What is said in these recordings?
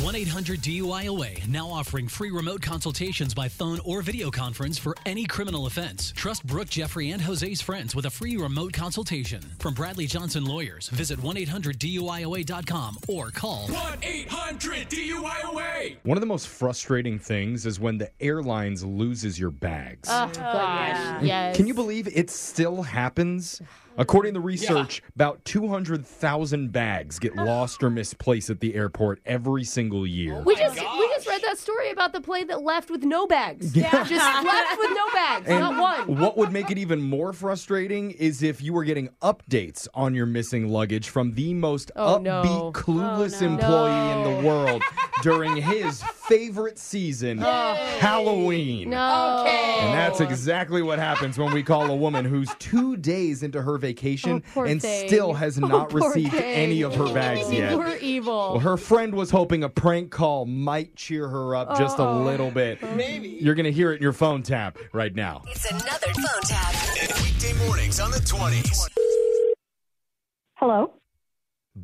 1 800 DUIOA now offering free remote consultations by phone or video conference for any criminal offense. Trust Brooke, Jeffrey, and Jose's friends with a free remote consultation. From Bradley Johnson Lawyers, visit 1 800 DUIOA.com or call 1 800 DUIOA. One of the most frustrating things is when the airlines loses your bags. Oh, gosh. Ah. Yes. Can you believe it still happens? According to research, about 200,000 bags get lost or misplaced at the airport every single year. We just we just read that story about the plane that left with no bags. Yeah. Just left with no bags, And not one. what would make it even more frustrating is if you were getting updates on your missing luggage from the most Oh, upbeat, no. clueless Oh, no. employee in the world during his favorite season, Halloween. No. And that's exactly what happens when we call a woman who's two days into her vacation Oh, poor and thing. still has Oh, not poor received thing. any of her bags yet. We're evil. Well, her friend was hoping a prank call might cheer her up just a Oh. little bit. Maybe. You're going to hear it in your phone tap right now. It's another phone tap. Weekday mornings on the 20s. Hello.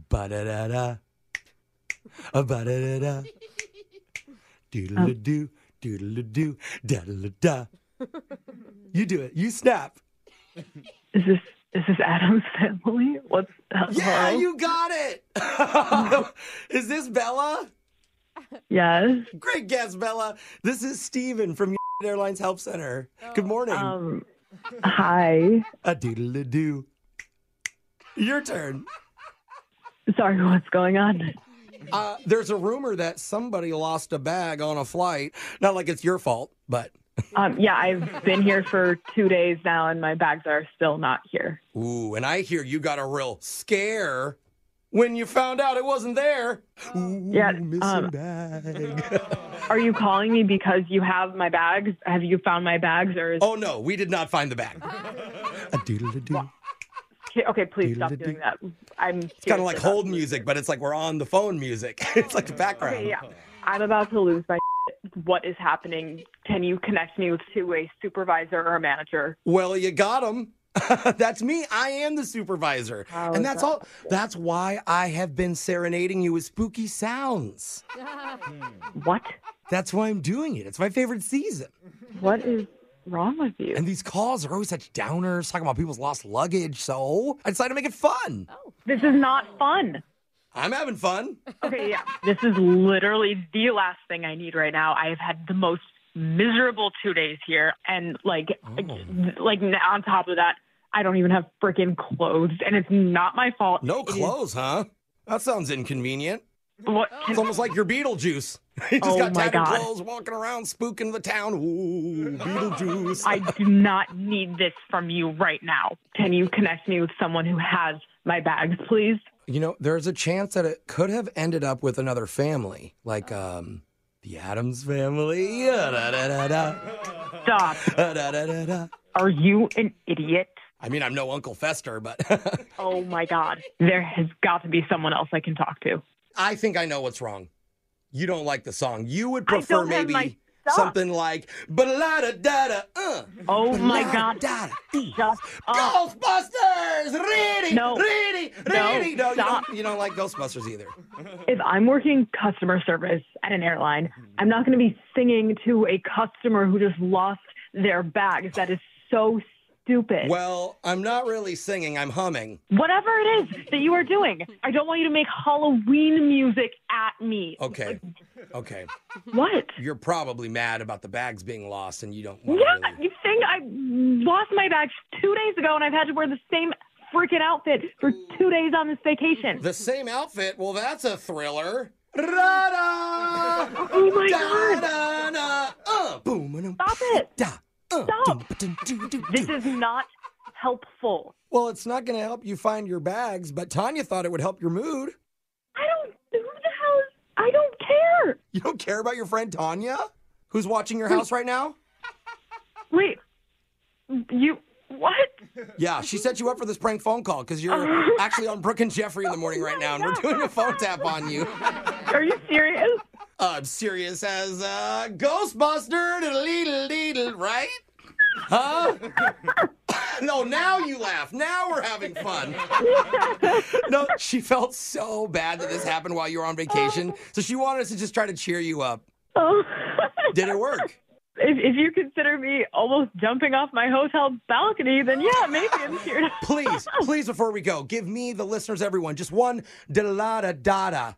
Ba-da-da-da. A ba-da-da-da. Doodle-a-doo, doodle-a-doo, da-da-da-da. You do it. You snap. Is this is this Addams family? What's Yeah, hello? you got it. is this Bella? Yes. Great guess, Bella. This is Steven from United Airlines Help Center. Good morning. Um hi. A doodle-a-doo. Your turn. Sorry, what's going on? Uh, there's a rumor that somebody lost a bag on a flight. Not like it's your fault, but Um yeah, I've been here for 2 days now and my bags are still not here. ooh, and I hear you got a real scare when you found out it wasn't there. Ooh, Yeah, missing um, bag. Are you calling me because you have my bags? Have you found my bags or is oh no, we did not find the bag. a. Okay, please stop doing that. I'm It's kind of like hold music, but it's like we're on the phone music. it's like the background. Okay, yeah. I'm about to lose my what is happening? Can you connect me with to a supervisor or a manager? Well, you got him. that's me. I am the supervisor. How and that's that all. That's why I have been serenading you with spooky sounds. Hmm. What? That's why I'm doing it. It's my favorite season. What is wrong with you? And these calls are always such downers, talking about people's lost luggage. So I decided to make it fun. This is not fun. I'm having fun. Okay, yeah. This is literally the last thing I need right now. I have had the most miserable two days here, and like, oh. like on top of that, I don't even have freaking clothes, and it's not my fault. No clothes, huh? That sounds inconvenient. what? It's almost like you're Beetlejuice. Just Oh got tattered God. clothes walking around spooking the town. Ooh, Beetlejuice. I do not need this from you right now. Can you connect me with someone who has my bags, please? You know, there's a chance that it could have ended up with another family, like um, the Addams family. Stop. Are you an idiot? I mean, I'm no Uncle Fester, but Oh my God. There has got to be someone else I can talk to. I think I know what's wrong. You don't like the song. You would prefer maybe something like ba da da uh. Oh my God. da Shut up. Ghostbusters! Ready, No. ready, ready. No, you, stop. don't, you don't like Ghostbusters either. If I'm working customer service at an airline, I'm not going to be singing to a customer who just lost their bags. That is so stupid. Well, I'm not really singing. I'm humming. Whatever it is that you are doing, I don't want you to make Halloween music at me. Okay, okay. What? You're probably mad about the bags being lost, and you don't. Want Yeah, Really... you think I lost my bags two days ago and I've had to wear the same freaking outfit for two days on this vacation. The same outfit. Well, that's a thriller. Ra-da! Oh my Da, God. da, da, uh, boom, Stop it. da, Stop. dum, ba-dum, doo, doo, This is not helpful. Well, it's not going to help you find your bags, but Tanya thought it would help your mood. I don't. Who the hell is. I don't care. You don't care about your friend Tanya, who's watching your house right now? Wait. You. What? Yeah, she set you up for this prank phone call because you're actually on Brooke and Jeffrey in the morning right oh now, and we're doing a phone tap on you. Are you serious? I'm serious as a Ghostbuster, right? Huh? no, now you laugh. Now we're having fun. no, she felt so bad that this happened while you were on vacation, oh. so she wanted us to just try to cheer you up. Oh. Did it work? If, if you consider me almost jumping off my hotel balcony, then yeah, maybe I'm here. Please, please, before we go, give me, the listeners, everyone, just one da da da da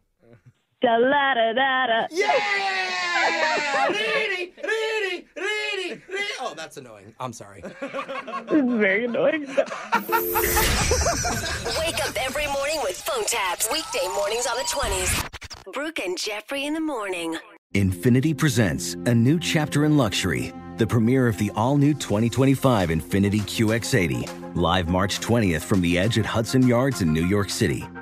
da. Da la da da da. Yeah! Reedy, reedy, reedy, reedy. Oh, that's annoying. I'm sorry. This is very annoying. Wake up every morning with phone taps. Weekday mornings on the 20s. Brooke and Jeffrey in the morning. Infiniti presents a new chapter in luxury, the premiere of the all new 2025 Infiniti QX80, live March 20th from the edge at Hudson Yards in New York City,